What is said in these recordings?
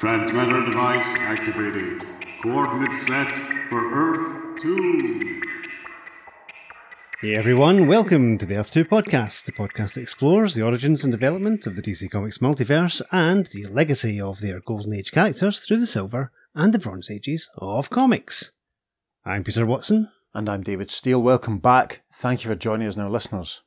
Transmitter device activated. Coordinates set for Earth 2. Hey everyone, welcome to the Earth 2 podcast, the podcast that explores the origins and development of the DC Comics multiverse and the legacy of their Golden Age characters through the Silver and the Bronze Ages of comics. I'm Peter Watson. And I'm David Steele. Welcome back. Thank you for joining us now, listeners.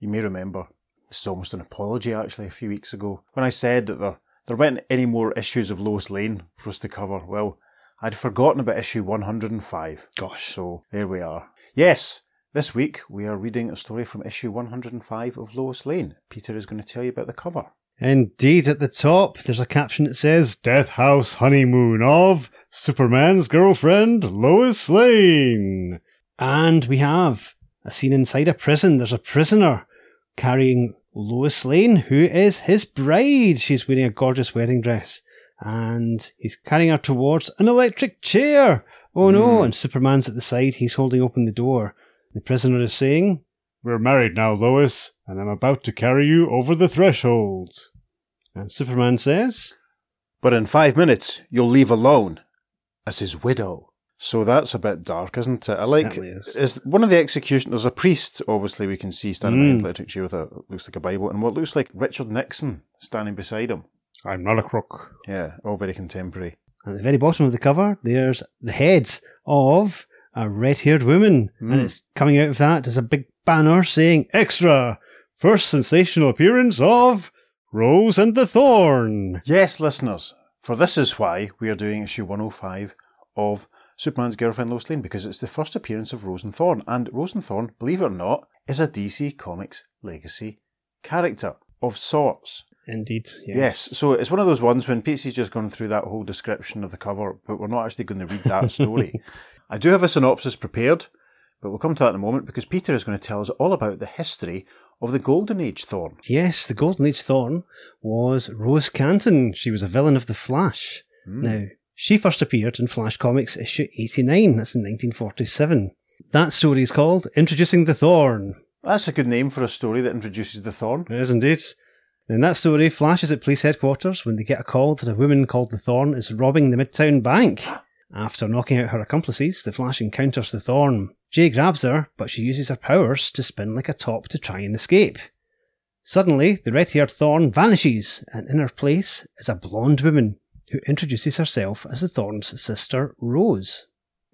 You may remember, this is almost an apology actually, a few weeks ago, when I said that there, there weren't any more issues of Lois Lane for us to cover. Well, I'd forgotten about issue 105. Gosh. So there we are. Yes, this week we are reading a story from issue 105 of Lois Lane. Peter is going to tell you about the cover. Indeed, at the top, there's a caption that says Death House Honeymoon of Superman's girlfriend, Lois Lane. And we have a scene inside a prison. There's a prisoner carrying Lois Lane, who is his bride. She's wearing a gorgeous wedding dress. And he's carrying her towards an electric chair. Oh no, Hmm. and Superman's at the side. He's holding open the door. The prisoner is saying, We're married now, Lois, and I'm about to carry you over the threshold. And Superman says, But in five minutes, you'll leave alone as his widow. So that's a bit dark, isn't it? I like is. is one of the execution. There's a priest, obviously we can see standing behind Mm. the electric chair with a looks like a Bible, and what looks like Richard Nixon standing beside him. I'm not a crook. Yeah, all very contemporary. At the very bottom of the cover, there's the head of a red haired woman. And Mm. it's coming out of that is a big banner saying, Extra! First sensational appearance of Rose and the Thorn. Yes, listeners, for this is why we are doing issue 105 of Superman's girlfriend Lois Lane because it's the first appearance of Rose and Thorn, and Rose and Thorn, believe it or not, is a DC Comics legacy character of sorts. Indeed. Yes. so it's one of those ones when Pete's just gone through that whole description of the cover, but we're not actually going to read that story. I do have a synopsis prepared, but we'll come to that in a moment because Peter is going to tell us all about the history of the Golden Age Thorn. Yes, the Golden Age Thorn was Rose Canton. She was a villain of The Flash. Hmm. Now, she first appeared in Flash Comics issue 89. That's in 1947. That story is called Introducing the Thorn. That's a good name for a story that introduces the Thorn. It is indeed. In that story, Flash is at police headquarters when they get a call that a woman called the Thorn is robbing the Midtown Bank. After knocking out her accomplices, the Flash encounters the Thorn. Jay grabs her, but she uses her powers to spin like a top to try and escape. Suddenly, the red haired Thorn vanishes, and in her place is a blonde woman who introduces herself as the Thorn's sister, Rose.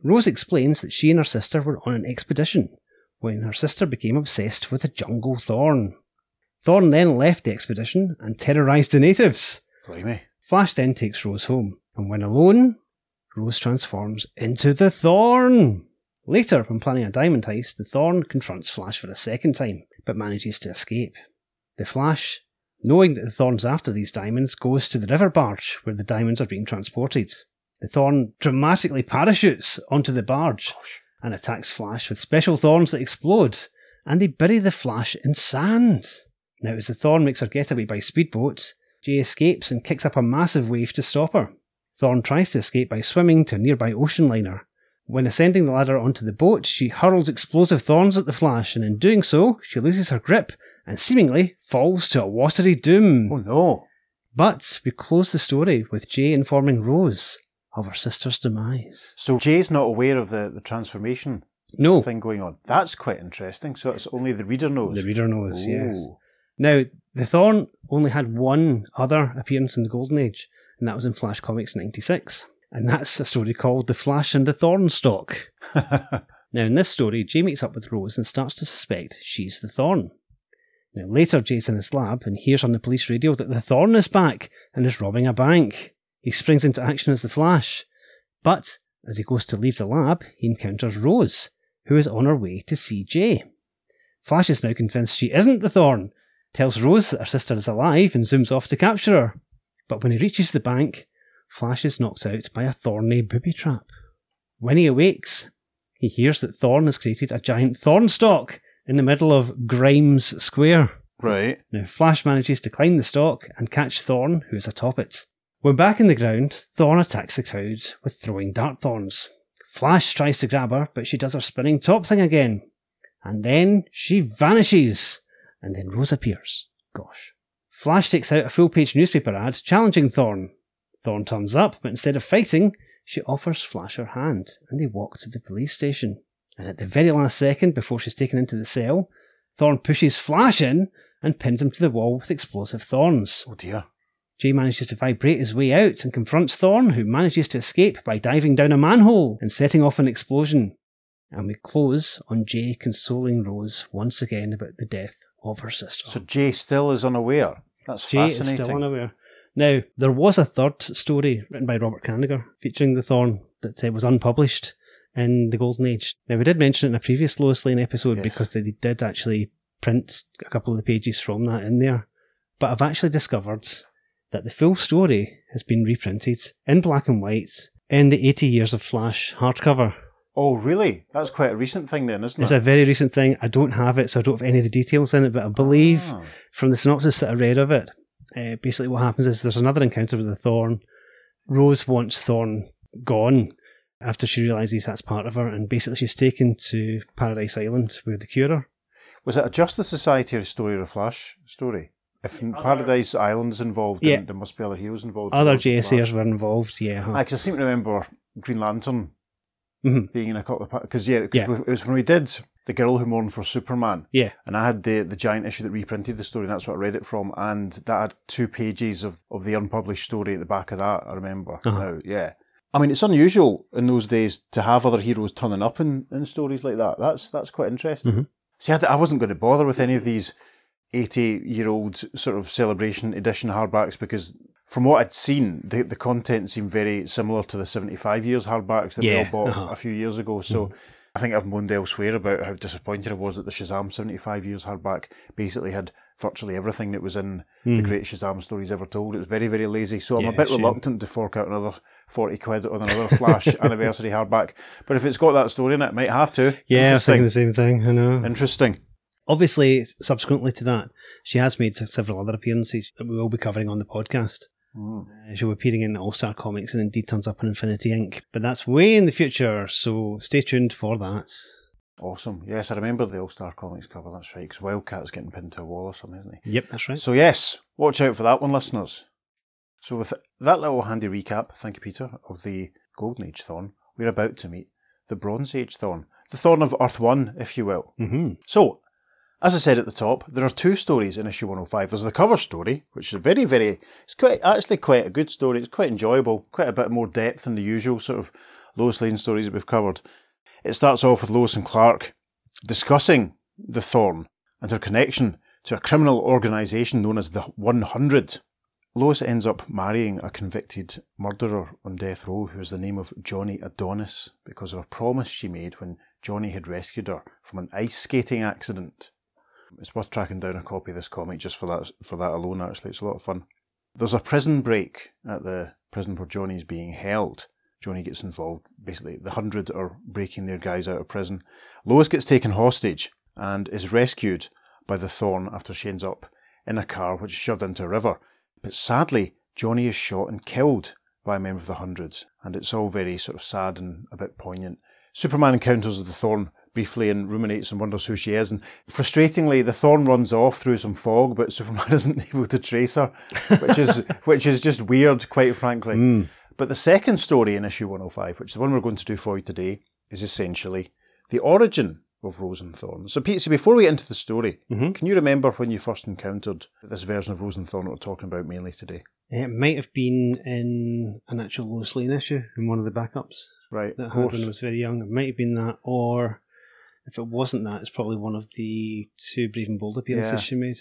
Rose explains that she and her sister were on an expedition when her sister became obsessed with a jungle thorn. Thorn then left the expedition and terrorised the natives. Blimey. Flash then takes Rose home, and when alone, Rose transforms into the Thorn. Later, when planning a diamond heist, the Thorn confronts Flash for a second time, but manages to escape. The Flash, knowing that the Thorn's after these diamonds, goes to the river barge where the diamonds are being transported. The Thorn dramatically parachutes onto the barge and attacks Flash with special thorns that explode, and they bury the Flash in sand. Now, as the Thorn makes her getaway by speedboat, Jay escapes and kicks up a massive wave to stop her. Thorn tries to escape by swimming to a nearby ocean liner. When ascending the ladder onto the boat, she hurls explosive thorns at the Flash, and in doing so, she loses her grip and seemingly falls to a watery doom. Oh no. But we close the story with Jay informing Rose of her sister's demise. So Jay's not aware of the, the transformation No, thing going on. That's quite interesting. So it's only the reader knows. the reader knows, oh. yes. Now, the Thorn only had one other appearance in the Golden Age, and that was in Flash Comics 96. And that's a story called The Flash and the Thorn Stalk. Now, in this story, Jay meets up with Rose and starts to suspect she's the Thorn. Now, later, Jay's in his lab and hears on the police radio that the Thorn is back and is robbing a bank. He springs into action as the Flash. But, as he goes to leave the lab, he encounters Rose, who is on her way to see Jay. Flash is now convinced she isn't the Thorn, tells Rose that her sister is alive and zooms off to capture her. But when he reaches the bank, Flash is knocked out by a thorny booby trap. When he awakes, he hears that Thorn has created a giant thorn stalk in the middle of Grimes Square. Right. Now, Flash manages to climb the stalk and catch Thorn, who is atop it. When back in the ground, Thorn attacks the crowd with throwing dart thorns. Flash tries to grab her, but she does her spinning top thing again. And then she vanishes. And then Rose appears. Gosh. Flash takes out a full page newspaper ad challenging Thorn. Thorn turns up, but instead of fighting, she offers Flash her hand, and they walk to the police station. And at the very last second, before she's taken into the cell, Thorn pushes Flash in and pins him to the wall with explosive thorns. Oh dear. Jay manages to vibrate his way out and confronts Thorn, who manages to escape by diving down a manhole and setting off an explosion. And we close on Jay consoling Rose once again about the death of her sister. So Jay still is unaware. That's Jay fascinating. is still unaware. Now, there was a third story written by Robert Kanigher featuring the Thorn that uh, was unpublished in the Golden Age. Now, we did mention it in a previous Lois Lane episode Yes. because they did actually print a couple of the pages from that in there. But I've actually discovered that the full story has been reprinted in black and white in the 80 Years of Flash hardcover. Oh, really? That's quite a recent thing then, isn't it? It's a very recent thing. I don't have it, so I don't have any of the details in it, but I believe Ah. from the synopsis that I read of it, uh, basically what happens is there's another encounter with the Thorn. Rose wants Thorn gone after she realizes that's part of her, and basically she's taken to Paradise Island with the Curer. Was it a Justice Society story or a Flash story? If Paradise Island is involved, Yeah. then there must be other heroes involved. Other Flash. JSAs were involved, yeah. huh. Aye, 'cause I seem to remember Green Lantern Mhm. being in a couple of because yeah, 'cause Yeah. it was when we did the Girl Who Mourned for Superman, Yeah, and I had the the giant issue that reprinted the story, and that's what I read it from, and that had two pages of of the unpublished story at the back of that. I remember Uh-huh. now, yeah. I mean, it's unusual in those days to have other heroes turning up in, in stories like that. That's that's quite interesting. Mhm. See, I wasn't going to bother with any of these eighty-year-old sort of celebration edition hardbacks because, from what I'd seen, the the content seemed very similar to the seventy-five years hardbacks that we all bought uh-huh. a few years ago. So. I think I've moaned elsewhere about how disappointed I was that the Shazam 75 years hardback basically had virtually everything that was in the Mm. great Shazam stories ever told. It was very, very lazy. So I'm a bit reluctant to fork out another 40 quid on another Flash anniversary hardback. But if it's got that story in it, it might have to. yeah, I was thinking the same thing, I know. Interesting. Obviously, subsequently to that, she has made several other appearances that we will be covering on the podcast. Mm. Uh, she'll be appearing in All Star Comics and indeed turns up in Infinity Inc. But that's way in the future, so stay tuned for that. Awesome. Yes, I remember the All Star Comics cover. That's right. Because Wildcat's getting pinned to a wall or something, isn't he? Yep, that's right. So, yes, watch out for that one, listeners. So, with that little handy recap, thank you, Peter, of the Golden Age Thorn, we're about to meet the Bronze Age Thorn, the Thorn of Earth 1, if you will. hmm So, as I said at the top, there are two stories in issue 105. There's the cover story, which is very, very, it's quite, actually quite a good story. It's quite enjoyable, quite a bit more depth than the usual sort of Lois Lane stories that we've covered. It starts off with Lois and Clark discussing the Thorn and her connection to a criminal organisation known as the 100. Lois ends up marrying a convicted murderer on death row who is the name of Johnny Adonis because of a promise she made when Johnny had rescued her from an ice skating accident. It's worth tracking down a copy of this comic just for that for that alone. Actually, it's a lot of fun. There's a prison break at the prison where Johnny is being held. Johnny gets involved. Basically, the hundred are breaking their guys out of prison. Lois gets taken hostage and is rescued by the Thorn after she ends up in a car which is shoved into a river. But sadly, Johnny is shot and killed by a member of the Hundreds, and it's all very sort of sad and a bit poignant. Superman encounters the Thorn briefly and ruminates and wonders who she is. And frustratingly, the Thorn runs off through some fog, but Superman isn't able to trace her, which is which is just weird, quite frankly. Mm. But the second story in issue 105, which is the one we're going to do for you today, is essentially the origin of Rose and Thorn. So, Pete, so before we get into the story, Mhm. can you remember when you first encountered this version of Rose and Thorn that we're talking about mainly today? It might have been in an actual Lois Lane issue in one of the backups Right, that of I when I was very young. It might have been that, or if it wasn't that, it's probably one of the two Brave and Bold appearances Yeah. she made.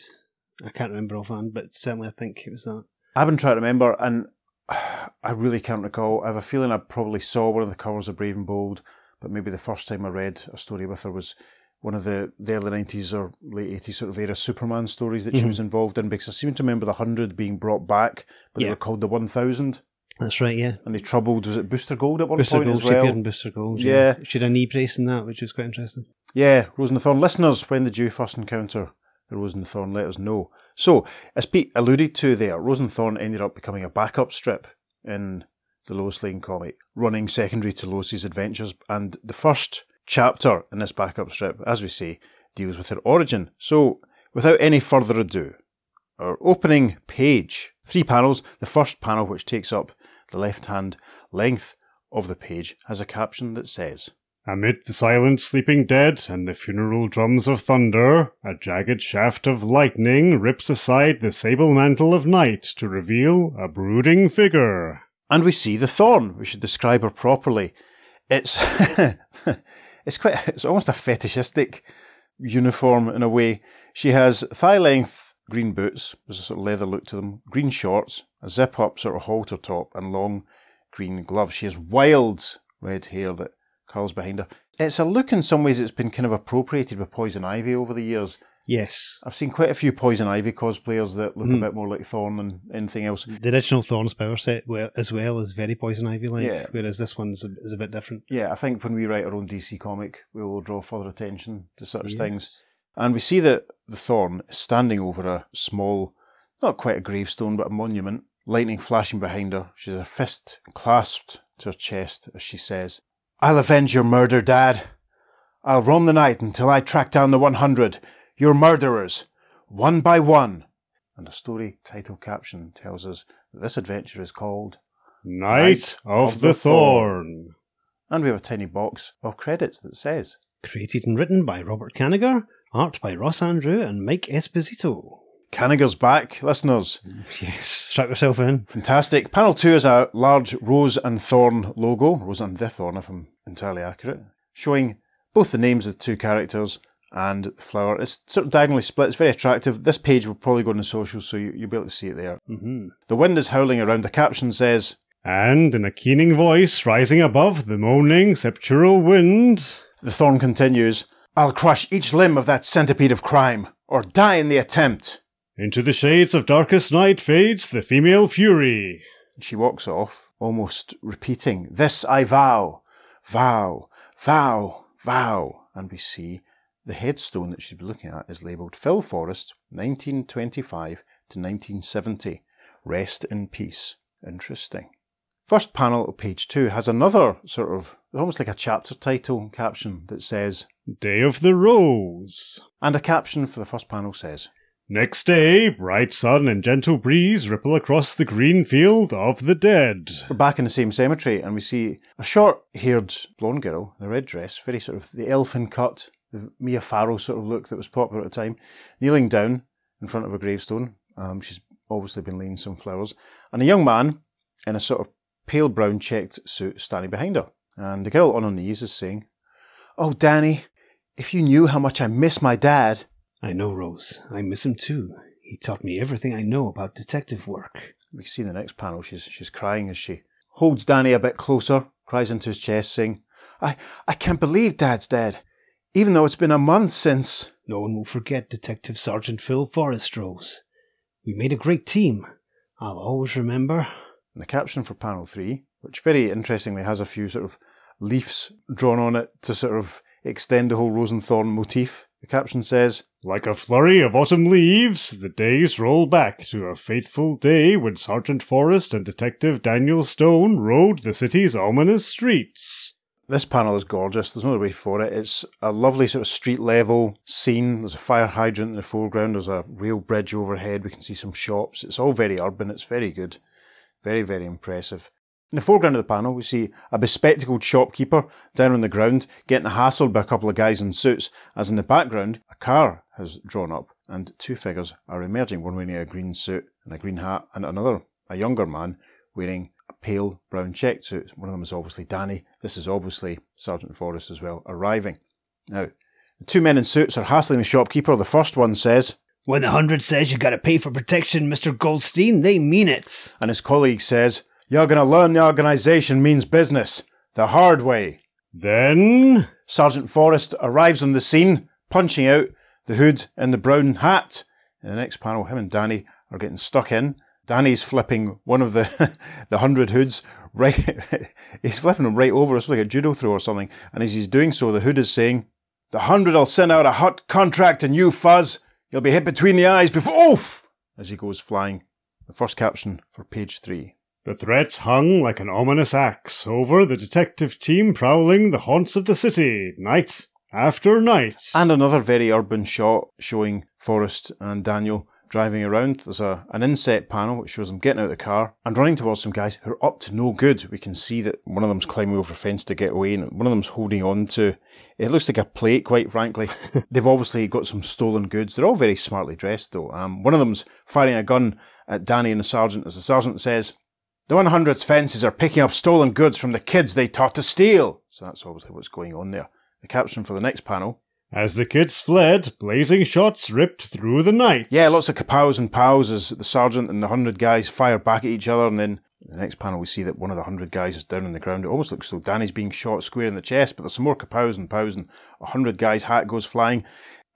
I can't remember offhand, but certainly I think it was that. I've been trying to remember, and I really can't recall. I have a feeling I probably saw one of the covers of Brave and Bold, but maybe the first time I read a story with her was one of the, the early 90s or late 80s sort of era Superman stories that she Mhm. was involved in, because I seem to remember the 100 being brought back, but they were called the 1000, That's right, yeah. and they troubled, was it Booster Gold at one Booster point Gold, as she appeared in Booster Gold. Yeah. She had a knee brace in that, which was quite interesting. Yeah, Rose and the Thorn. Listeners, when did you first encounter the Rose and the Thorn? Let us know. So, as Pete alluded to there, Rose and the Thorn ended up becoming a backup strip in the Lois Lane comic, running secondary to Lois's adventures. And the first chapter in this backup strip, as we say, deals with her origin. So, without any further ado, our opening page, three panels. The first panel, which takes up The left hand length of the page has a caption that says, Amid the silent sleeping dead and the funeral drums of thunder, a jagged shaft of lightning rips aside the sable mantle of night to reveal a brooding figure. And we see the thorn. We should describe her properly. It's it's quite it's almost a fetishistic uniform in a way. She has thigh length green boots, there's a sort of leather look to them, green shorts, a zip up sort of halter top, and long green gloves. She has wild red hair that curls behind her. It's a look in some ways that's been kind of appropriated by Poison Ivy over the years. Yes. I've seen quite a few Poison Ivy cosplayers that look Mhm. a bit more like Thorn than anything else. The original Thorns power set well, as well is very Poison Ivy like, Yeah. whereas this one's a, is a bit different. Yeah, I think when we write our own DC comic, we will draw further attention to such Yes. things. And we see that the Thorn is standing over a small, not quite a gravestone, but a monument, lightning flashing behind her. She has a fist clasped to her chest as she says, I'll avenge your murder, Dad. I'll roam the night until I track down the 100, your murderers, one by one. And the story title caption tells us that this adventure is called, Night of the Thorn. and we have a tiny box of credits that says, Created and written by Robert Kanigher, art by Ross Andru and Mike Esposito. Kanigher's back, listeners. Yes, strap yourself in. Fantastic. Panel two is a large rose and thorn logo, rose and the thorn, if I'm entirely accurate, showing both the names of the two characters and the flower. It's sort of diagonally split. It's very attractive. This page will probably go on the socials, so you, you'll be able to see it there. hmm The wind is howling around. The caption says, And in a keening voice rising above the moaning septural wind, The thorn continues, I'll crush each limb of that centipede of crime, or die in the attempt. into the shades of darkest night fades the female fury. She walks off, almost repeating, This I vow, vow, vow, vow. And we see the headstone that she's looking at is labelled Phil Forrest, 1925 to 1970. Rest in peace. Interesting. First panel of page two has another sort of almost like a chapter title caption that says, Day of the Rose. and a caption for the first panel says, Next day, bright sun and gentle breeze ripple across the green field of the dead. We're back in the same cemetery and we see a short haired blonde girl in a red dress, very sort of the elfin cut, the Mia Farrow sort of look that was popular at the time, kneeling down in front of a gravestone. Um, she's obviously been laying some flowers. And a young man in a sort of pale brown checked suit standing behind her. And the girl on her knees is saying, Oh, Danny, if you knew how much I miss my dad. I know, Rose. I miss him too. He taught me everything I know about detective work. We see in the next panel she's she's crying as she holds Danny a bit closer, cries into his chest, saying, I, I can't believe Dad's dead. Even though it's been a month since No one will forget Detective Sergeant Phil Forrest, Rose. We made a great team. I'll always remember. And the caption for panel three, which very interestingly has a few sort of leaves drawn on it to sort of extend the whole rose and thorn motif. The caption says, Like a flurry of autumn leaves, the days roll back to a fateful day when Sergeant Forrest and Detective Daniel Stone rode the city's ominous streets. This panel is gorgeous. There's no other way for it. It's a lovely sort of street level scene. There's a fire hydrant in the foreground. There's a rail bridge overhead. We can see some shops. It's all very urban. It's very good. Very, very impressive. In the foreground of the panel, we see a bespectacled shopkeeper down on the ground getting hassled by a couple of guys in suits, as in the background, a car has drawn up and two figures are emerging, one wearing a green suit and a green hat, and another, a younger man, wearing pale brown checked suit. One of them is obviously Danny. This is obviously Sergeant Forrest as well, arriving. Now, the two men in suits are hassling the shopkeeper. The first one says, When the hundred says you gotta pay for protection, Mr. Goldstein, they mean it. and his colleague says, You're going to learn the organisation means business the hard way. Then, Sergeant Forrest arrives on the scene, punching out the hood and the brown hat. In the next panel, him and Danny are getting stuck in. Danny's flipping one of the the hundred hoods right. he's flipping them right over. It's like a judo throw or something. And as he's doing so, the hood is saying, "The hundred will send out a hot contract, and you fuzz, you'll be hit between the eyes before." Oof! As he goes flying. The first caption for page three. the threat hung like an ominous axe over the detective team prowling the haunts of the city, night after night. And another very urban shot showing Forrest and Daniel driving around. There's a, an inset panel which shows them getting out of the car and running towards some guys who are up to no good. We can see that one of them's climbing over a fence to get away and one of them's holding on to, it looks like a plate, quite frankly. They've obviously got some stolen goods. They're all very smartly dressed though. Um, one of them's firing a gun at Danny and the sergeant as the sergeant says, the 100's fences are picking up stolen goods from the kids they taught to steal. So that's obviously what's going on there. The caption for the next panel as the kids fled, blazing shots ripped through the night. Yeah, lots of kapows and pows as the sergeant and the hundred guys fire back at each other, and then the next panel we see that one of the hundred guys is down on the ground. It almost looks as though Danny's being shot square in the chest, but there's some more kapows and pows, and a hundred guys' hat goes flying.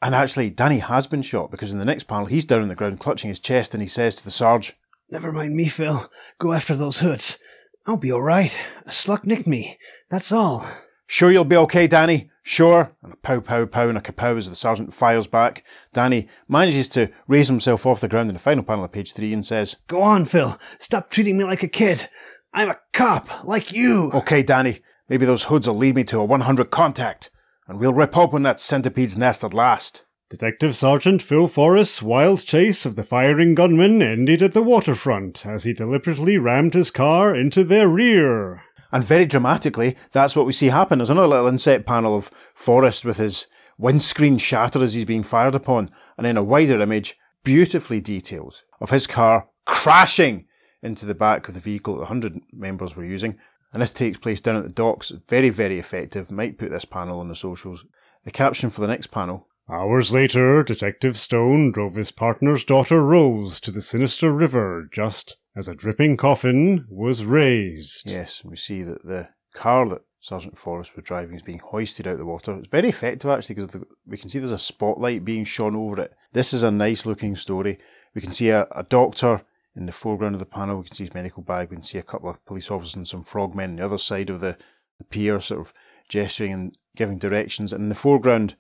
And actually, Danny has been shot because in the next panel he's down on the ground clutching his chest, and he says to the sarge, "Never mind me, Phil. Go after those hoods. I'll be all right. A slug nicked me. That's all." Sure you'll be okay, Danny? Sure. And a pow, pow, pow, and a kapow as the sergeant fires back. Danny manages to raise himself off the ground in the final panel of page three and says, Go on, Phil. Stop treating me like a kid. I'm a cop, like you. Okay, Danny. Maybe those hoods will lead me to a 100 contact, and we'll rip open that centipede's nest at last. Detective Sergeant Phil Forrest's wild chase of the firing gunmen ended at the waterfront as he deliberately rammed his car into their rear. And very dramatically, that's what we see happen. There's another little inset panel of Forrest with his windscreen shattered as he's being fired upon, and then a wider image, beautifully detailed, of his car crashing into the back of the vehicle that the 100 members were using. And this takes place down at the docks. Very, very effective. Might put this panel on the socials. The caption for the next panel Hours later, Detective Stone drove his partner's daughter Rose to the sinister river just as a dripping coffin was raised. Yes, we see that the car that Sergeant Forrest was driving is being hoisted out of the water. It's very effective actually because we can see there's a spotlight being shone over it. This is a nice looking story. We can see a, a doctor in the foreground of the panel. We can see his medical bag. We can see a couple of police officers and some frogmen on the other side of the, the pier, sort of gesturing and giving directions. And in the foreground,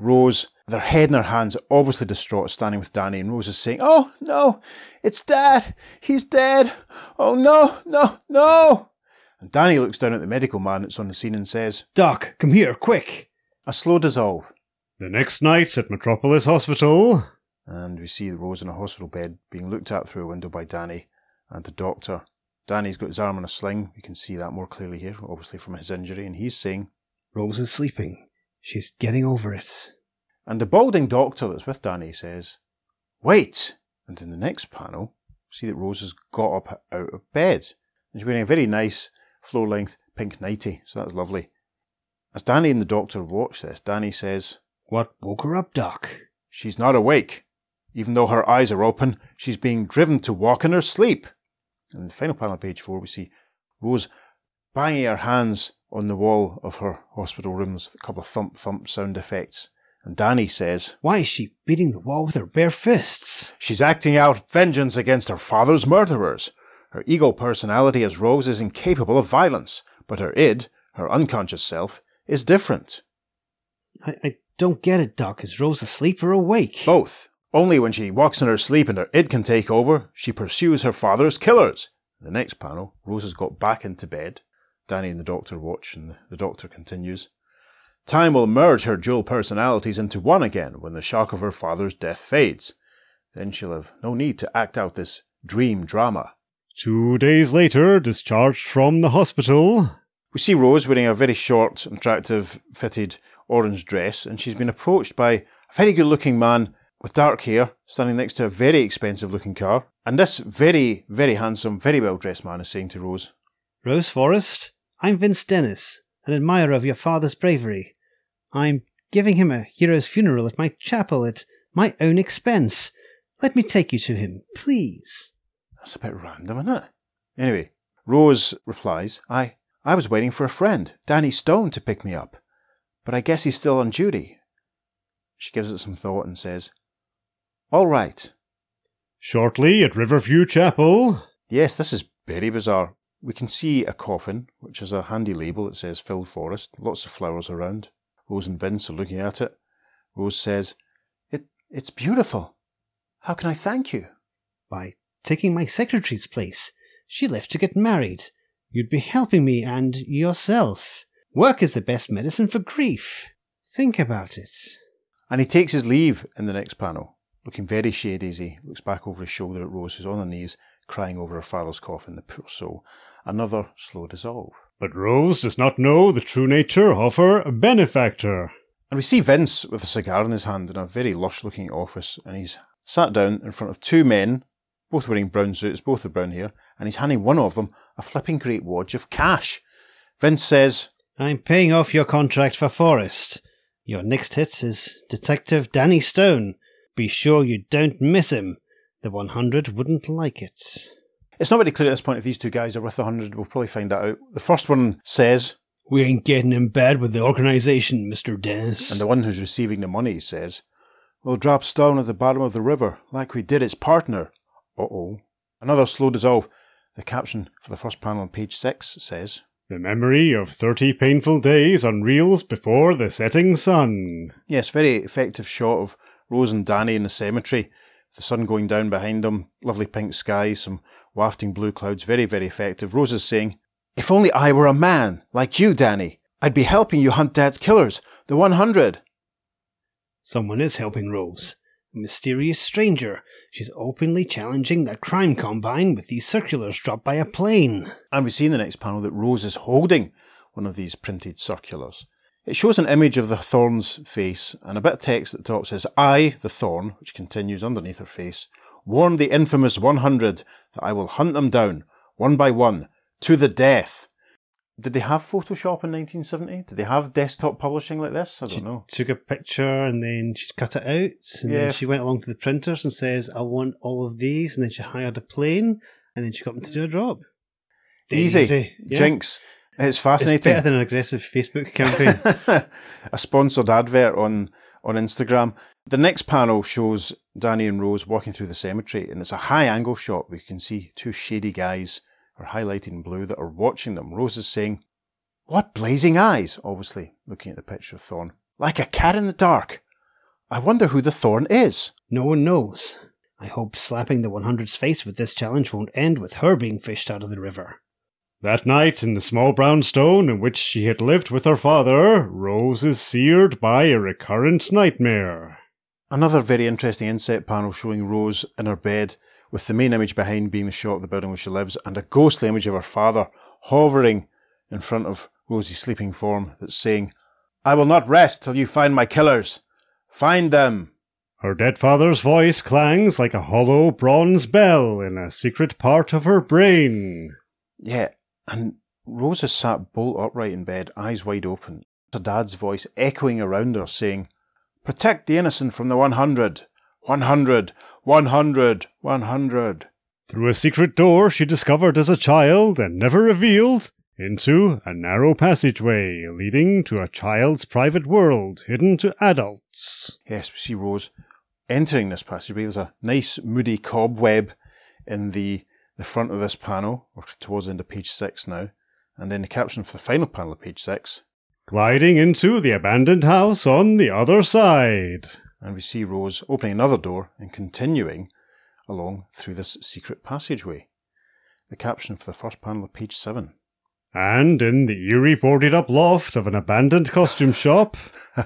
Rose, their head in their hands, obviously distraught, standing with Danny, and Rose is saying, Oh, no, it's Dad. He's dead. Oh, no, no, no. And Danny looks down at the medical man that's on the scene and says, Doc, come here, quick. A slow dissolve. The next night at Metropolis Hospital. And we see Rose in a hospital bed being looked at through a window by Danny and the doctor. Danny's got his arm in a sling. We can see that more clearly here, obviously from his injury. And he's saying, Rose is sleeping. She's getting over it. And the balding doctor that's with Danny says, Wait! And in the next panel, we see that Rose has got up out of bed. And she's wearing a very nice floor length pink nightie, so that's lovely. As Danny and the doctor watch this, Danny says, What woke her up, Doc? She's not awake. Even though her eyes are open, she's being driven to walk in her sleep. And in the final panel, page four, we see Rose banging her hands on the wall of her hospital rooms, a couple of thump thump sound effects. And Danny says, Why is she beating the wall with her bare fists? She's acting out vengeance against her father's murderers. Her ego personality as Rose is incapable of violence, but her id, her unconscious self, is different. I, I don't get it, Doc. Is Rose asleep or awake? Both. Only when she walks in her sleep and her id can take over, she pursues her father's killers. The next panel, Rose has got back into bed. Danny and the doctor watch, and the doctor continues. Time will merge her dual personalities into one again when the shock of her father's death fades. Then she'll have no need to act out this dream drama. Two days later, discharged from the hospital. We see Rose wearing a very short, attractive, fitted orange dress, and she's been approached by a very good looking man with dark hair standing next to a very expensive looking car. And this very, very handsome, very well dressed man is saying to Rose, Rose Forrest, I'm Vince Dennis, an admirer of your father's bravery. I'm giving him a hero's funeral at my chapel at my own expense. Let me take you to him, please. That's a bit random, isn't it? Anyway, Rose replies, I, I was waiting for a friend, Danny Stone, to pick me up, but I guess he's still on duty. She gives it some thought and says, All right. Shortly at Riverview Chapel. Yes, this is very bizarre. We can see a coffin, which has a handy label that says Phil Forrest, lots of flowers around. Rose and Vince are looking at it. Rose says, it, It's beautiful. How can I thank you? By taking my secretary's place. She left to get married. You'd be helping me and yourself. Work is the best medicine for grief. Think about it. And he takes his leave in the next panel. looking very shady as he looks back over his shoulder at Rose, who's on her knees, crying over her father's coffin, the poor soul. Another slow dissolve. But Rose does not know the true nature of her benefactor. And we see Vince with a cigar in his hand in a very lush looking office, and he's sat down in front of two men, both wearing brown suits, both with brown hair, and he's handing one of them a flipping great wad of cash. Vince says, I'm paying off your contract for Forrest. Your next hit is Detective Danny Stone. Be sure you don't miss him. The 100 wouldn't like it. It's not very clear at this point if these two guys are with the 100. We'll probably find that out. The first one says, We ain't getting in bed with the organization, Mr. Dennis. and the one who's receiving the money says, We'll drop Stone at the bottom of the river, like we did its partner. Uh oh. Another slow dissolve. The caption for the first panel on page 6 says, The memory of 30 painful days on reels before the setting sun. Yes, very effective shot of Rose and Danny in the cemetery. The sun going down behind them, lovely pink sky, some wafting blue clouds, very, very effective. Rose is saying, If only I were a man, like you, Danny, I'd be helping you hunt Dad's killers, the 100. Someone is helping Rose. A mysterious stranger. She's openly challenging the crime combine with these circulars dropped by a plane. And we see in the next panel that Rose is holding one of these printed circulars. It shows an image of the Thorn's face and a bit of text at the top says, I, the Thorn, which continues underneath her face, warn the infamous 100 that I will hunt them down, one by one, to the death. Did they have Photoshop in 1970? Did they have desktop publishing like this? I don't She know. took a picture and then she cut it out. And Yeah. then she went along to the printers and says, I want all of these. And then she hired a plane and then she got them to do a job. Easy. Yeah. Jinx. It's It's fascinating. better than an aggressive Facebook campaign. a sponsored advert on on Instagram. The next panel shows Danny and Rose walking through the cemetery, and it's a high angle shot. We can see two shady guys are highlighted in blue that are watching them. Rose is saying, "What blazing eyes!" Obviously, looking at the picture of Thorn, like a cat in the dark. I wonder who the Thorn is. no one knows. I hope slapping the 100's face with this challenge won't end with her being fished out of the river. That night, in the small brown stone in which she had lived with her father, Rose is seared by a recurrent nightmare. Another very interesting inset panel showing Rose in her bed, with the main image behind being the shot of the building where she lives, and a ghostly image of her father hovering in front of Rosie's sleeping form that's saying, I will not rest till you find my killers. Find them. Her dead father's voice clangs like a hollow bronze bell in a secret part of her brain. Yeah, and Rose is sat bolt upright in bed, eyes wide open. Her dad's voice echoing around her, saying, Protect the innocent from the 100. 100. 100. 100. Through a secret door she discovered as a child and never revealed, into a narrow passageway leading to a child's private world hidden to adults. Yes, she see Rose entering this passageway. There's a nice moody cobweb in the, the front of this panel, or towards the end of page six now. And then the caption for the final panel of page six. Gliding into the abandoned house on the other side. And we see Rose opening another door and continuing along through this secret passageway. The caption for the first panel of page seven. And in the eerie boarded up loft of an abandoned costume shop,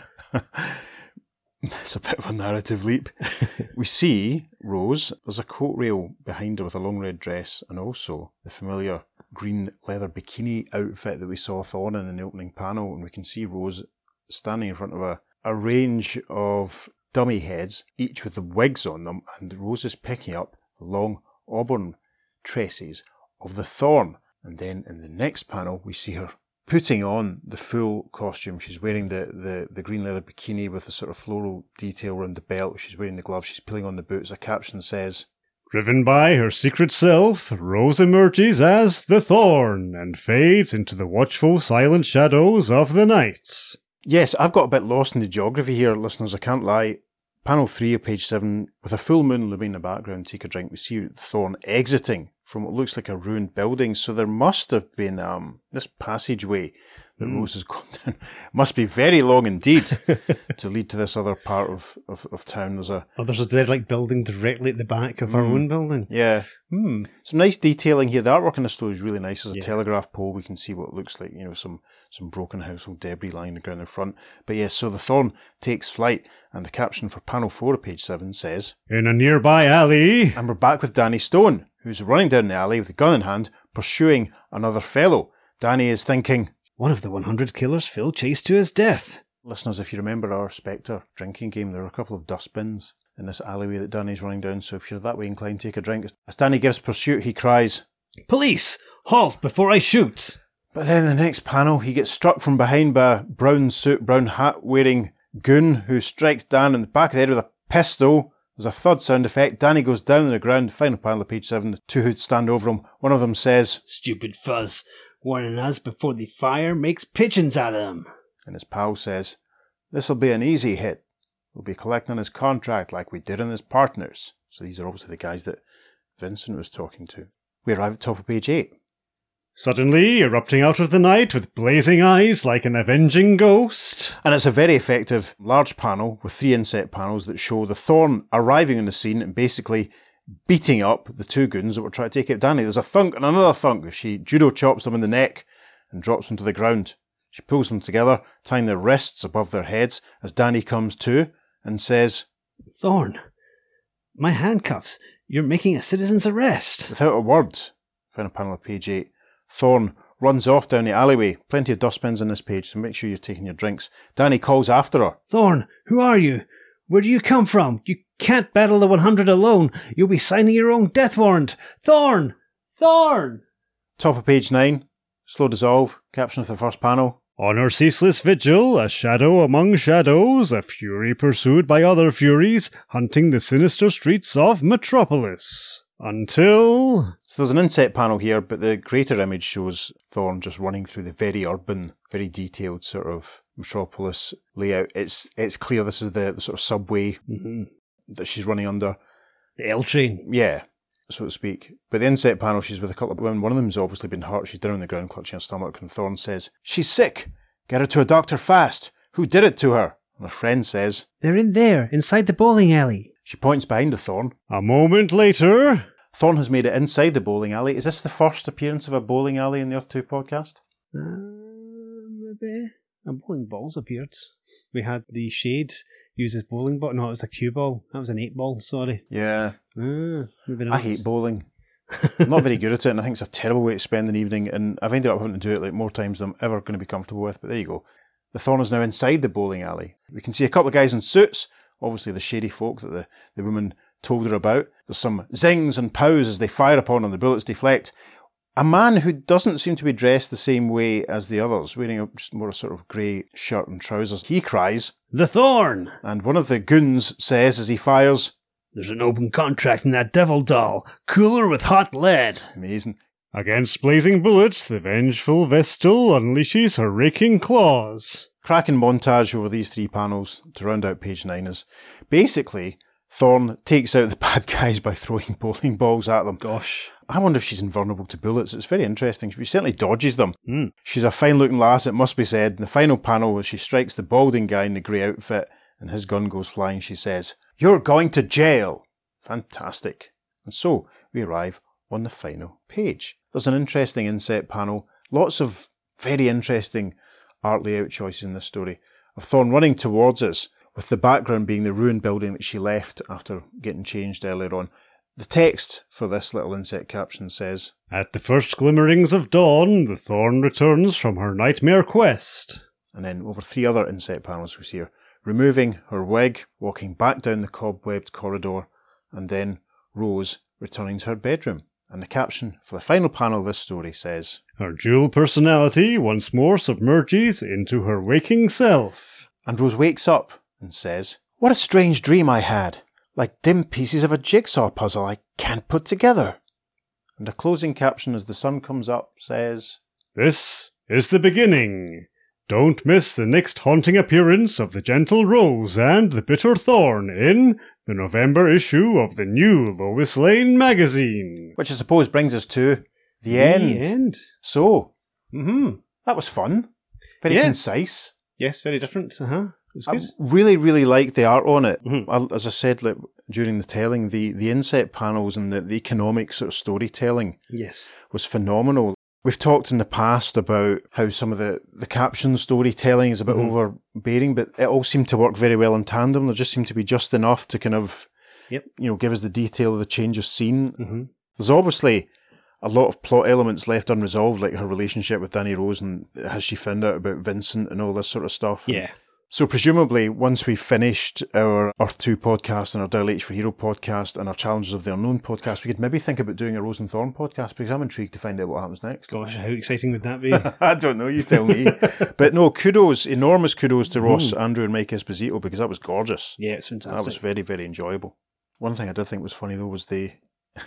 It's a bit of a narrative leap. we see Rose, there's a coat rail behind her with a long red dress, and also the familiar green leather bikini outfit that we saw Thorn in the opening panel. And we can see Rose standing in front of a, a range of dummy heads, each with the wigs on them, and Rose is picking up long auburn tresses of the Thorn. And then in the next panel, we see her putting on the full costume. She's wearing the, the, the green leather bikini with the sort of floral detail around the belt. She's wearing the gloves. She's pulling on the boots. A caption says, driven by her secret self, Rose emerges as the Thorn and fades into the watchful, silent shadows of the night. Yes, I've got a bit lost in the geography here, listeners. I can't lie. Panel 3 of page 7, with a full moon looming in the background, take a drink. We see the Thorn exiting from what looks like a ruined building. So there must have been um, this passageway that Hmm. Rose has gone down. Must be very long indeed to lead to this other part of, of, of town. There's a Oh, there's a derelict building directly at the back of our Mm. own building. yeah, Hmm. some nice detailing here. The artwork in the story is really nice. There's a Yeah. telegraph pole. We can see what looks like you know some some broken household debris lying the ground in front. But yes, so the thorn takes flight, and the caption for panel four of page seven says. In a nearby alley, And we're back with Danny Stone, who's running down the alley with a gun in hand, pursuing another fellow. Danny is thinking, One of the 100 killers Phil chased to his death. listeners, if you remember our Spectre drinking game, there are a couple of dustbins in this alleyway that Danny's running down. So if you're that way inclined, take a drink. As Danny gives pursuit, he cries. Police! Halt before I shoot! But then the next panel, he gets struck from behind by a brown suit, brown hat wearing goon who strikes Dan in the back of the head with a pistol. There's a thud sound effect. Danny goes down on the ground. Final panel of page seven. The two hoods stand over him. One of them says, Stupid fuzz. Warning us before the fire makes pigeons out of them. and his pal says, This'll be an easy hit. We'll be collecting his contract like we did on his partners. So these are obviously the guys that Vincent was talking to. We arrive at top of page eight. Suddenly erupting out of the night with blazing eyes like an avenging ghost. And it's a very effective large panel with three inset panels that show the Thorn arriving on the scene and basically beating up the two goons that were trying to take out Danny. There's a thunk and another thunk as she judo chops them in the neck and drops them to the ground. She pulls them together, tying their wrists above their heads as Danny comes to and says, Thorn, my handcuffs. You're making a citizen's arrest. without a word, final panel of page 8, Thorn runs off down the alleyway. Plenty of dustbins on this page, so make sure you're taking your drinks. Danny calls after her. Thorn, who are you? Where do you come from? You can't battle the 100 alone. You'll be signing your own death warrant. Thorn! Thorn! Top of page 9, slow dissolve, caption of the first panel. On her ceaseless vigil, a shadow among shadows, a fury pursued by other furies, hunting the sinister streets of Metropolis. Until. So there's an inset panel here, but the greater image shows Thorn just running through the very urban, very detailed sort of metropolis layout. It's it's clear this is the, the sort of subway Mm-hmm. that she's running under. The L train. Yeah, so to speak. But the inset panel, she's with a couple of women. One of them's obviously been hurt. She's down on the ground clutching her stomach, and Thorn says, She's sick. Get her to a doctor fast. Who did it to her? And her friend says, They're in there, inside the bowling alley. She points behind the Thorn. A moment later. Thorn has made it inside the bowling alley. Is this the first appearance of a bowling alley in the Earth 2 podcast? Uh, maybe. A bowling ball's appeared. We had the shade use his bowling ball. No, it was a cue ball. That was an eight ball, sorry. Yeah. Ah, maybe I hate bowling. I'm not very good at it, and I think it's a terrible way to spend an evening. And I've ended up having to do it like more times than I'm ever going to be comfortable with. But there you go. The Thorn is now inside the bowling alley. We can see a couple of guys in suits. Obviously, the shady folk that the, the woman told her about. There's some zings and pows as they fire upon and the bullets deflect. A man who doesn't seem to be dressed the same way as the others, wearing a just more sort of grey shirt and trousers. He cries, The Thorn! and one of the goons says as he fires, There's an open contract in that devil doll. Cooler with hot lead. amazing. Against blazing bullets, the vengeful Vestal unleashes her raking claws. Cracking montage over these three panels to round out page nine is basically Thorn takes out the bad guys by throwing bowling balls at them. Gosh. I wonder if she's invulnerable to bullets. It's very interesting. She certainly dodges them. Hmm. She's a fine looking lass, it must be said. In the final panel, as she strikes the balding guy in the grey outfit and his gun goes flying, she says, You're going to jail. Fantastic. And so we arrive on the final page. There's an interesting inset panel, lots of very interesting art layout choices in this story of Thorn running towards us, with the background being the ruined building that she left after getting changed earlier on. The text for this little inset caption says, At the first glimmerings of dawn, the Thorn returns from her nightmare quest. and then over three other inset panels we see her removing her wig, walking back down the cobwebbed corridor, and then Rose returning to her bedroom. And the caption for the final panel of this story says, Her dual personality once more submerges into her waking self. And Rose wakes up and says, What a strange dream I had, like dim pieces of a jigsaw puzzle I can't put together. And a closing caption as the sun comes up says, This is the beginning. Don't miss the next haunting appearance of the gentle Rose and the bitter Thorn in the November issue of the new Lois Lane magazine. Which I suppose brings us to the end. The end. So, Mm-hmm. that was fun. Very Yeah. concise. Yes, very different. Uh huh. I good. really, really like the art on it. Mhm. I- As I said like, during the telling, the, the inset panels and the, the economic sort of storytelling Yes. was phenomenal. We've talked in the past about how some of the, the caption storytelling is a bit Mhm. overbearing, but it all seemed to work very well in tandem. There just seemed to be just enough to kind of, Yep. you know, give us the detail of the change of scene. Mm-hmm. There's obviously a lot of plot elements left unresolved, like her relationship with Danny Rose and has she found out about Vincent and all this sort of stuff. Yeah. So presumably, once we've finished our Earth Two podcast and our Dial H for Hero podcast and our Challengers of the Unknown podcast, we could maybe think about doing a Rose and Thorn podcast because I'm intrigued to find out what happens next. Gosh, how exciting would that be? I don't know, you tell me. but no, kudos, enormous kudos to Ross, mm. Andru, and Mike Esposito because that was gorgeous. yeah, it's That was very, very enjoyable. One thing I did think was funny though was the.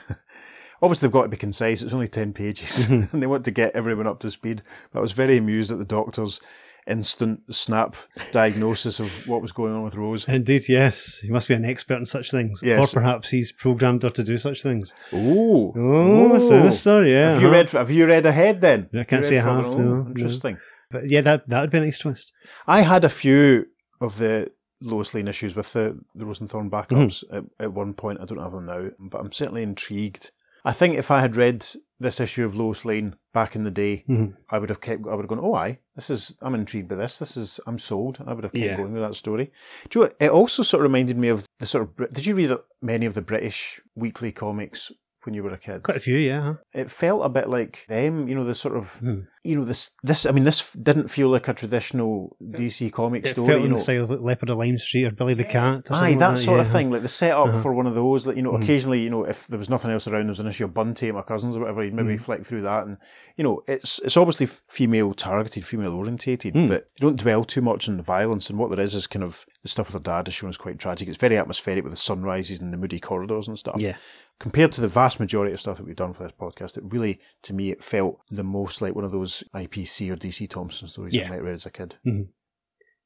Obviously, they've got to be concise. It's only 10 pages and they want to get everyone up to speed. But I was very amused at the doctor's instant snap diagnosis of what was going on with Rose. Indeed, yes. He must be an expert in such things. Yes. Or perhaps he's programmed her to do such things. Ooh. Oh, sinister, yeah. Have you uh-huh. read? Have you read ahead then? I can't say I have, no, Oh, no. Interesting. But yeah, that that would be a nice twist. I had a few of the Lois Lane issues with the, the Rose and Thorn backups Mm-hmm. at, at one point. I don't have them now, but I'm certainly intrigued. I think if I had read this issue of Lois Lane back in the day, Mhm. I would have kept. I would have gone, "Oh, I this is. I'm intrigued by this. This is. I'm sold." I would have kept Yeah. going with that story. Do you know, it also sort of reminded me of the sort of. Did you read many of the British weekly comics when you were a kid? Quite a few, yeah. it felt a bit like them, you know, the sort of, Hmm. you know, this, this, I mean, this didn't feel like a traditional DC comic It story, felt you in know. the style of like Leopard of Lime Street or Billy the Cat. Or Aye, something that like sort of yeah. thing, like the setup Uh-huh. for one of those, like, you know, Mhm. occasionally, you know, if there was nothing else around, there was an issue of Bunty and my cousins or whatever, you'd maybe Mhm. flick through that. And, you know, it's it's obviously female targeted, female orientated, Mm. but you don't dwell too much on the violence. And what there is is kind of the stuff with her dad is shown as quite tragic. It's very atmospheric with the sunrises and the moody corridors and stuff Yeah. Compared to the vast majority of stuff that we've done for this podcast, it really, to me, it felt the most like one of those IPC or DC Thomson stories Yeah. I might read as a kid.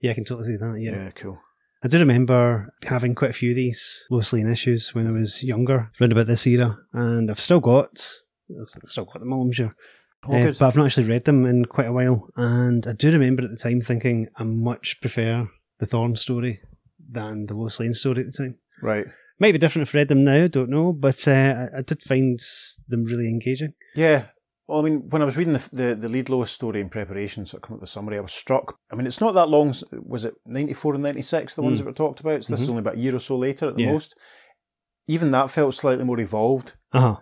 Yeah, I can totally see that. Yeah. cool. I do remember having quite a few of these Lois Lane issues when I was younger, around about this era, and I've still got, I've still got them all, I'm sure. Oh, Uh, but I've not actually read them in quite a while, and I do remember at the time thinking I much prefer the Thorn story than the Lois Lane story at the time. Right. Might be different if I read them now, don't know, but uh, I, I did find them really engaging. Yeah. Well, I mean, when I was reading the, the, the lead Lois story in preparation, so I come up with the summary, I was struck. I mean, it's not that long. Was it 94 and 96, the ones Mm. that were talked about? So this is Mhm. only about a year or so later at the Yeah. most. Even that felt slightly more evolved. Uh huh.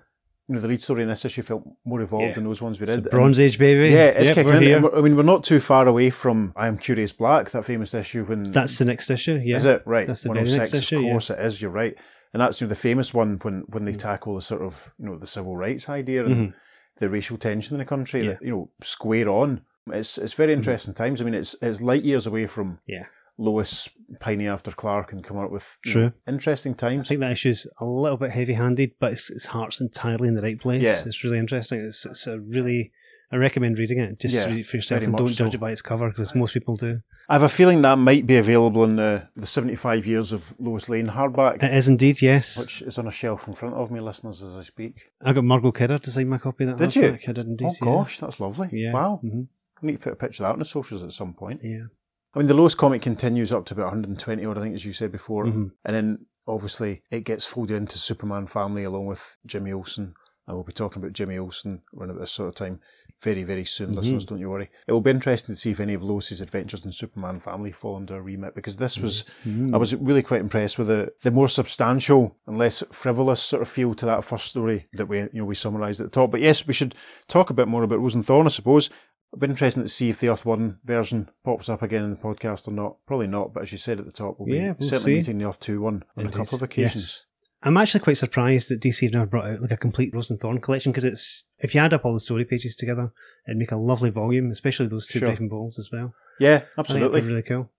You know, the lead story in this issue felt more evolved Yeah. than those ones we It's did. a Bronze Age baby. Yeah, it's Yep, kicking we're in. here. And I mean, we're not too far away from I Am Curious Black, that famous issue when That's the next issue. Yeah. Is it right? That's the One very hundred next six. issue, Of yeah. course, it is. You're right, and that's you know the famous one when when they Mm. tackle the sort of you know the civil rights idea and Mhm. the racial tension in the country. Yeah. That, you know, square on. It's it's very interesting times. I mean, it's it's light years away from Yeah. Lois pining after Clark and coming up with True. know, interesting times. I think that issue's a little bit heavy-handed, but its, its heart's entirely in the right place. Yeah. It's really interesting. It's, it's a really, I recommend reading it. Just Yeah, read it for yourself and don't much judge it by its cover, because most people do. I have a feeling that might be available in the the seventy five years of Lois Lane hardback, It is indeed, yes. which is on a shelf in front of me, listeners, as I speak. I got Margot Kidder to sign my copy of that. Did you? I did indeed. oh gosh, that's lovely. Yeah. yeah. Wow. hmm I need to put a picture of that on the socials at some point. Yeah. I mean, the Lois comic continues up to about 120 odd, I think, as you said before. Mhm. And then obviously it gets folded into Superman family along with Jimmy Olsen. And we'll be talking about Jimmy Olsen around at this sort of time very, very soon, Mhm. listeners, don't you worry. It will be interesting to see if any of Lois's adventures in Superman family fall under a remit because this was, Mhm. I was really quite impressed with the, the more substantial and less frivolous sort of feel to that first story that we, you know, we summarised at the top. But yes, we should talk a bit more about Rose and Thorn, I suppose. It'll be interesting to see if the Earth One version pops up again in the podcast or not. Probably not, but as you said at the top, we'll Yeah, be we'll certainly see. meeting the Earth Two one on a couple of occasions. Yes. I'm actually quite surprised that DC have never brought out like a complete Rose and Thorn collection because it's if you add up all the story pages together, it'd make a lovely volume, especially those two Sure. breaking balls as well. Yeah, I think it'd absolutely. be really cool.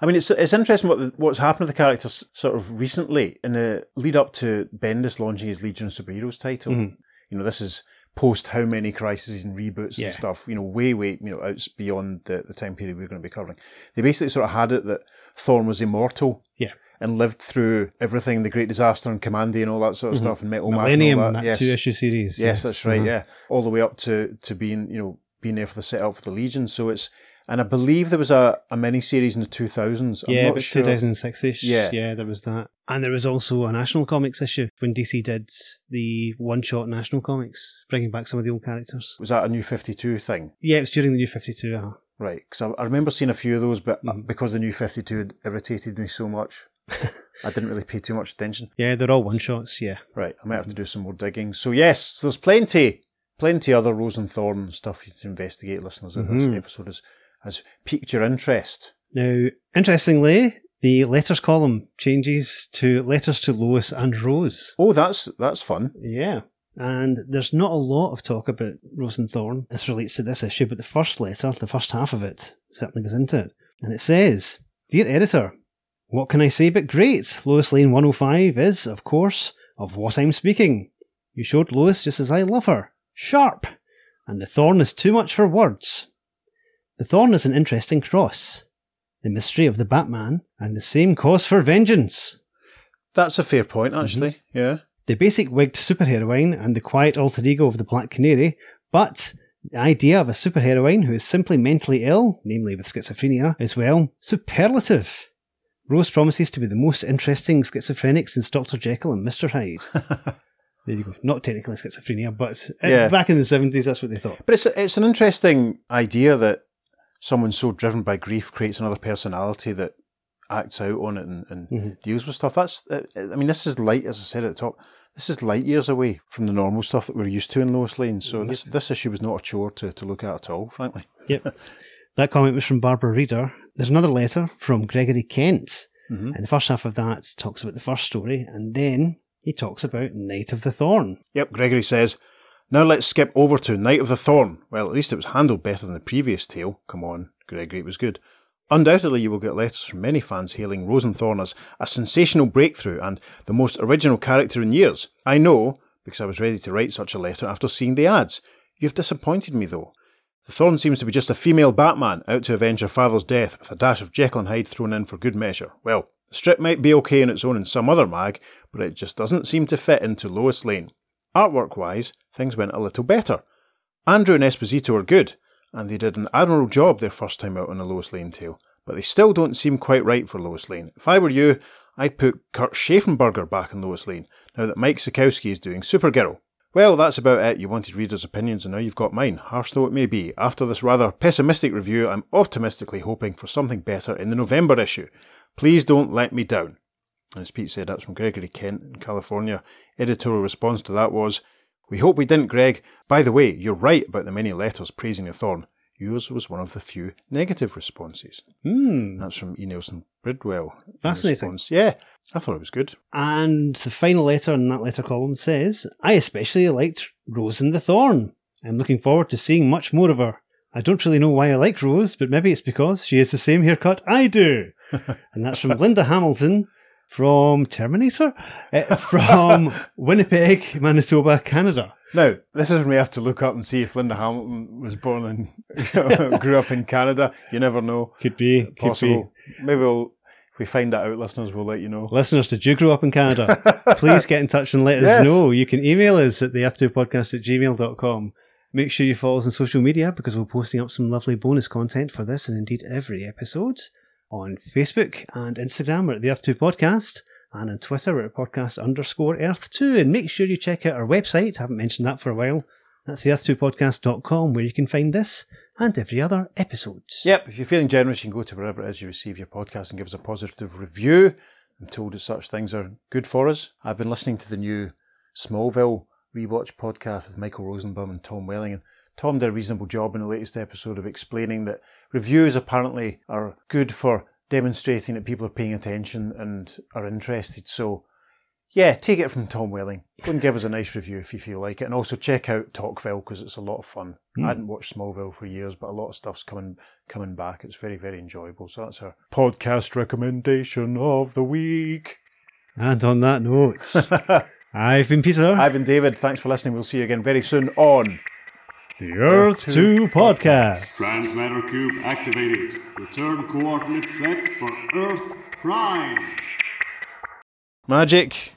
I mean, it's it's interesting what the, what's happened to the characters sort of recently in the lead up to Bendis launching his Legion of Superheroes title. Mhm. You know, this is post how many crises and reboots Yeah. and stuff, you know, way, way, you know, out beyond the, the time period we're going to be covering. They basically sort of had it that Thorn was immortal. Yeah. And lived through everything, the Great Disaster and Kamandi and all that sort of stuff, and Metal Mac and all Mm-hmm. That. that, Yes. two issue series. Yes, that's right. uh-huh. Yeah, all the way up to to being you know being there for the setup for the Legion. So it's and I believe there was a a mini series in the two thousands. I'm Yeah, not about sure. 2006 ish. Yeah. yeah, there was that. And there was also a National Comics issue when DC did the one shot National Comics, bringing back some of the old characters. Was that a new Fifty Two thing? Yeah, it was during the New 52. Uh, Right, because I, I remember seeing a few of those, but Mhm. because the new Fifty Two had irritated me so much, I didn't really pay too much attention. yeah, they're all one shots. Yeah. Right, I might have to do some more digging. So yes, there's plenty, plenty other Rose and Thorn stuff you to investigate, listeners. Mhm. this episode has has piqued your interest. Now, interestingly, the letters column changes to letters to Lois and Rose. Oh, that's that's fun. Yeah. And there's not a lot of talk about Rose and Thorn. This relates to this issue, but the first letter, the first half of it, certainly goes into it. And it says, Dear editor, what can I say but great? Lois Lane 105 is, of course, of what I'm speaking. You showed Lois just as I love her. Sharp! And the thorn is too much for words. The thorn is an interesting cross. The mystery of the Batman and the same cause for vengeance. That's a fair point, Mm-hmm. actually. Yeah. the basic wigged superheroine and the quiet alter ego of the Black Canary, but the idea of a superheroine who is simply mentally ill, namely with schizophrenia, is, well, superlative. Rose promises to be the most interesting schizophrenic since Dr. Jekyll and Mr. Hyde. there you go. Not technically schizophrenia, but uh, Yeah. back in the 70s, that's what they thought. But it's it's an interesting idea that someone so driven by grief creates another personality that acts out on it and, and Mhm. deals with stuff. That's uh, I mean, this is light, as I said at the top. This is light years away from the normal stuff that we're used to in Lois Lane. So this this issue was not a chore to, to look at at all, frankly. Yep. that comment was from Barbara Reader. There's another letter from Gregory Kent. Mhm. And the first half of that talks about the first story, and then he talks about Night of the Thorn. Yep, Gregory says. Now let's skip over to Night of the Thorn. Well, at least it was handled better than the previous tale. Come on, Gregory, it was good. Undoubtedly, you will get letters from many fans hailing Rose and Thorn as a sensational breakthrough and the most original character in years. I know, because I was ready to write such a letter after seeing the ads. You've disappointed me, though. The Thorn seems to be just a female Batman out to avenge her father's death with a dash of Jekyll and Hyde thrown in for good measure. Well, the strip might be okay on its own in some other mag, but it just doesn't seem to fit into Lois Lane. Artwork wise, things went a little better. Andru and Esposito are good, and they did an admirable job their first time out on a Lois Lane tale, but they still don't seem quite right for Lois Lane. If I were you, I'd put Kurt Schaffenberger back in Lois Lane, now that Mike Sekowsky is doing Supergirl. Well, that's about it. You wanted readers' opinions, and now you've got mine, harsh though it may be. After this rather pessimistic review, I'm optimistically hoping for something better in the November issue. Please don't let me down. And as Pete said, that's from Gregory Kent in California. Editorial response to that was, We hope we didn't, Greg. By the way, you're right about the many letters praising the thorn. Yours was one of the few negative responses. Hmm. That's from E. Nelson Bridwell. in Fascinating. response. Yeah, I thought it was good. And the final letter in that letter column says, I especially liked Rose and the Thorn. I'm looking forward to seeing much more of her. I don't really know why I like Rose, but maybe it's because she has the same haircut I do. and that's from Linda Hamilton from Terminator, Uh, from Winnipeg, Manitoba, Canada. Now, this is when we have to look up and see if Linda Hamilton was born and grew up in Canada. You never know. Could be, could Possible. Maybe we'll, if we find that out, listeners, we'll let you know. Listeners, did you grow up in Canada? Please get in touch and let us know. You can email us at the Earth2podcast at gmail.com. Make sure you follow us on social media because we're posting up some lovely bonus content for this and indeed every episode. On Facebook and Instagram, we're at the Earth2 Podcast. And on Twitter, we're at podcast underscore Earth2. And make sure you check out our website. I haven't mentioned that for a while. That's the Earth2podcast.com where you can find this and every other episode. Yep, if you're feeling generous, you can go to wherever it is you receive your podcast and give us a positive review. I'm told that such things are good for us. I've been listening to the new Smallville rewatch podcast with Michael Rosenbaum and Tom Welling, and Tom did a reasonable job in the latest episode of explaining that reviews apparently are good for demonstrating that people are paying attention and are interested. So, yeah, take it from Tom Welling. Go and give us a nice review if you feel like it. And also check out Talkville because it's a lot of fun. Hmm. I hadn't watched Smallville for years, but a lot of stuff's coming coming back. It's very, very enjoyable. So that's our podcast recommendation of the week. And on that note, I've been Peter. I've been David. Thanks for listening. We'll see you again very soon on the Earth 2 podcast. Transmatter cube activated. Return coordinates set for Earth Prime. Magic.